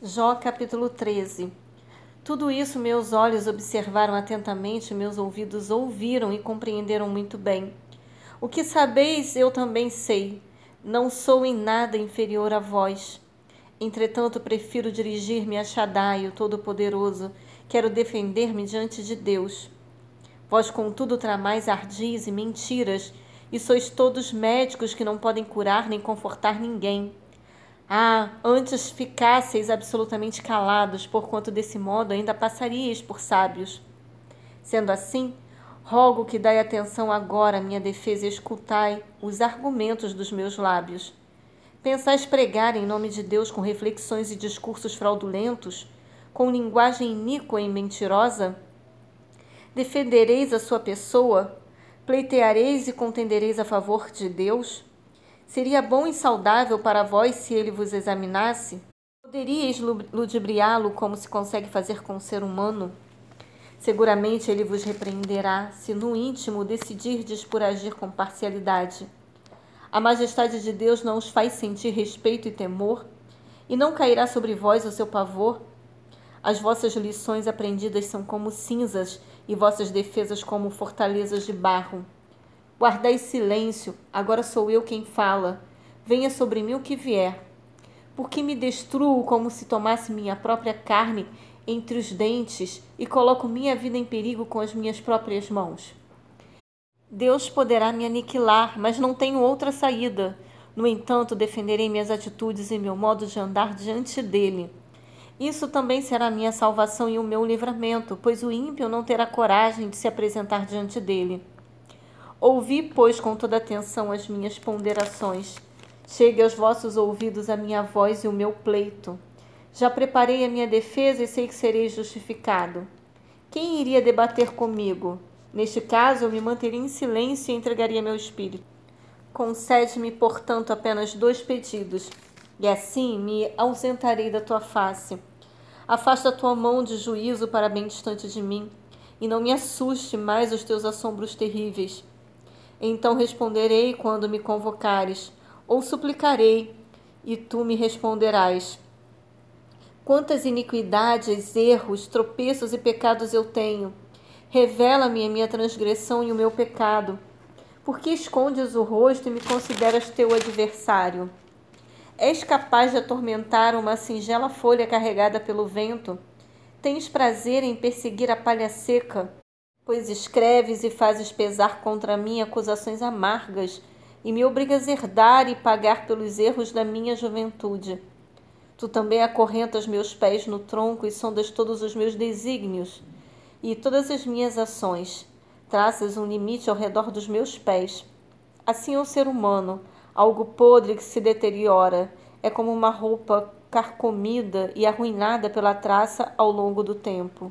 Jó capítulo 13 Tudo isso meus olhos observaram atentamente, meus ouvidos ouviram e compreenderam muito bem. O que sabeis eu também sei, não sou em nada inferior a vós. Entretanto, prefiro dirigir-me a Shaddai, o Todo-Poderoso, quero defender-me diante de Deus. Vós, contudo, tramais ardis e mentiras, e sois todos médicos que não podem curar nem confortar ninguém. Ah, antes ficasseis absolutamente calados, porquanto desse modo ainda passaríeis por sábios. Sendo assim, rogo que dai atenção agora à minha defesa e escutai os argumentos dos meus lábios. Pensais pregar em nome de Deus com reflexões e discursos fraudulentos, com linguagem iníqua e mentirosa? Defendereis a sua pessoa? Pleiteareis e contendereis a favor de Deus? Seria bom e saudável para vós se ele vos examinasse? Poderíeis ludibriá-lo como se consegue fazer com o ser humano? Seguramente ele vos repreenderá se no íntimo decidirdes por agir com parcialidade. A majestade de Deus não os faz sentir respeito e temor, e não cairá sobre vós o seu pavor. As vossas lições aprendidas são como cinzas e vossas defesas como fortalezas de barro. Guardai silêncio, agora sou eu quem fala. Venha sobre mim o que vier. Porque me destruo como se tomasse minha própria carne entre os dentes e coloco minha vida em perigo com as minhas próprias mãos. Deus poderá me aniquilar, mas não tenho outra saída. No entanto, defenderei minhas atitudes e meu modo de andar diante dele. Isso também será minha salvação e o meu livramento, pois o ímpio não terá coragem de se apresentar diante dele. Ouvi, pois, com toda atenção as minhas ponderações. Chegue aos vossos ouvidos a minha voz e o meu pleito. Já preparei a minha defesa e sei que serei justificado. Quem iria debater comigo? Neste caso, eu me manteria em silêncio e entregaria meu espírito. Concede-me, portanto, apenas dois pedidos, e assim me ausentarei da tua face. Afasta a tua mão de juízo para bem distante de mim, e não me assuste mais os teus assombros terríveis. Então responderei quando me convocares, ou suplicarei, e tu me responderás. Quantas iniquidades, erros, tropeços e pecados eu tenho! Revela-me a minha transgressão e o meu pecado. Por que escondes o rosto e me consideras teu adversário? És capaz de atormentar uma singela folha carregada pelo vento? Tens prazer em perseguir a palha seca? Pois escreves e fazes pesar contra mim acusações amargas e me obrigas a herdar e pagar pelos erros da minha juventude. Tu também acorrentas meus pés no tronco e sondas todos os meus desígnios e todas as minhas ações. Traças um limite ao redor dos meus pés. Assim é o ser humano, algo podre que se deteriora, é como uma roupa carcomida e arruinada pela traça ao longo do tempo.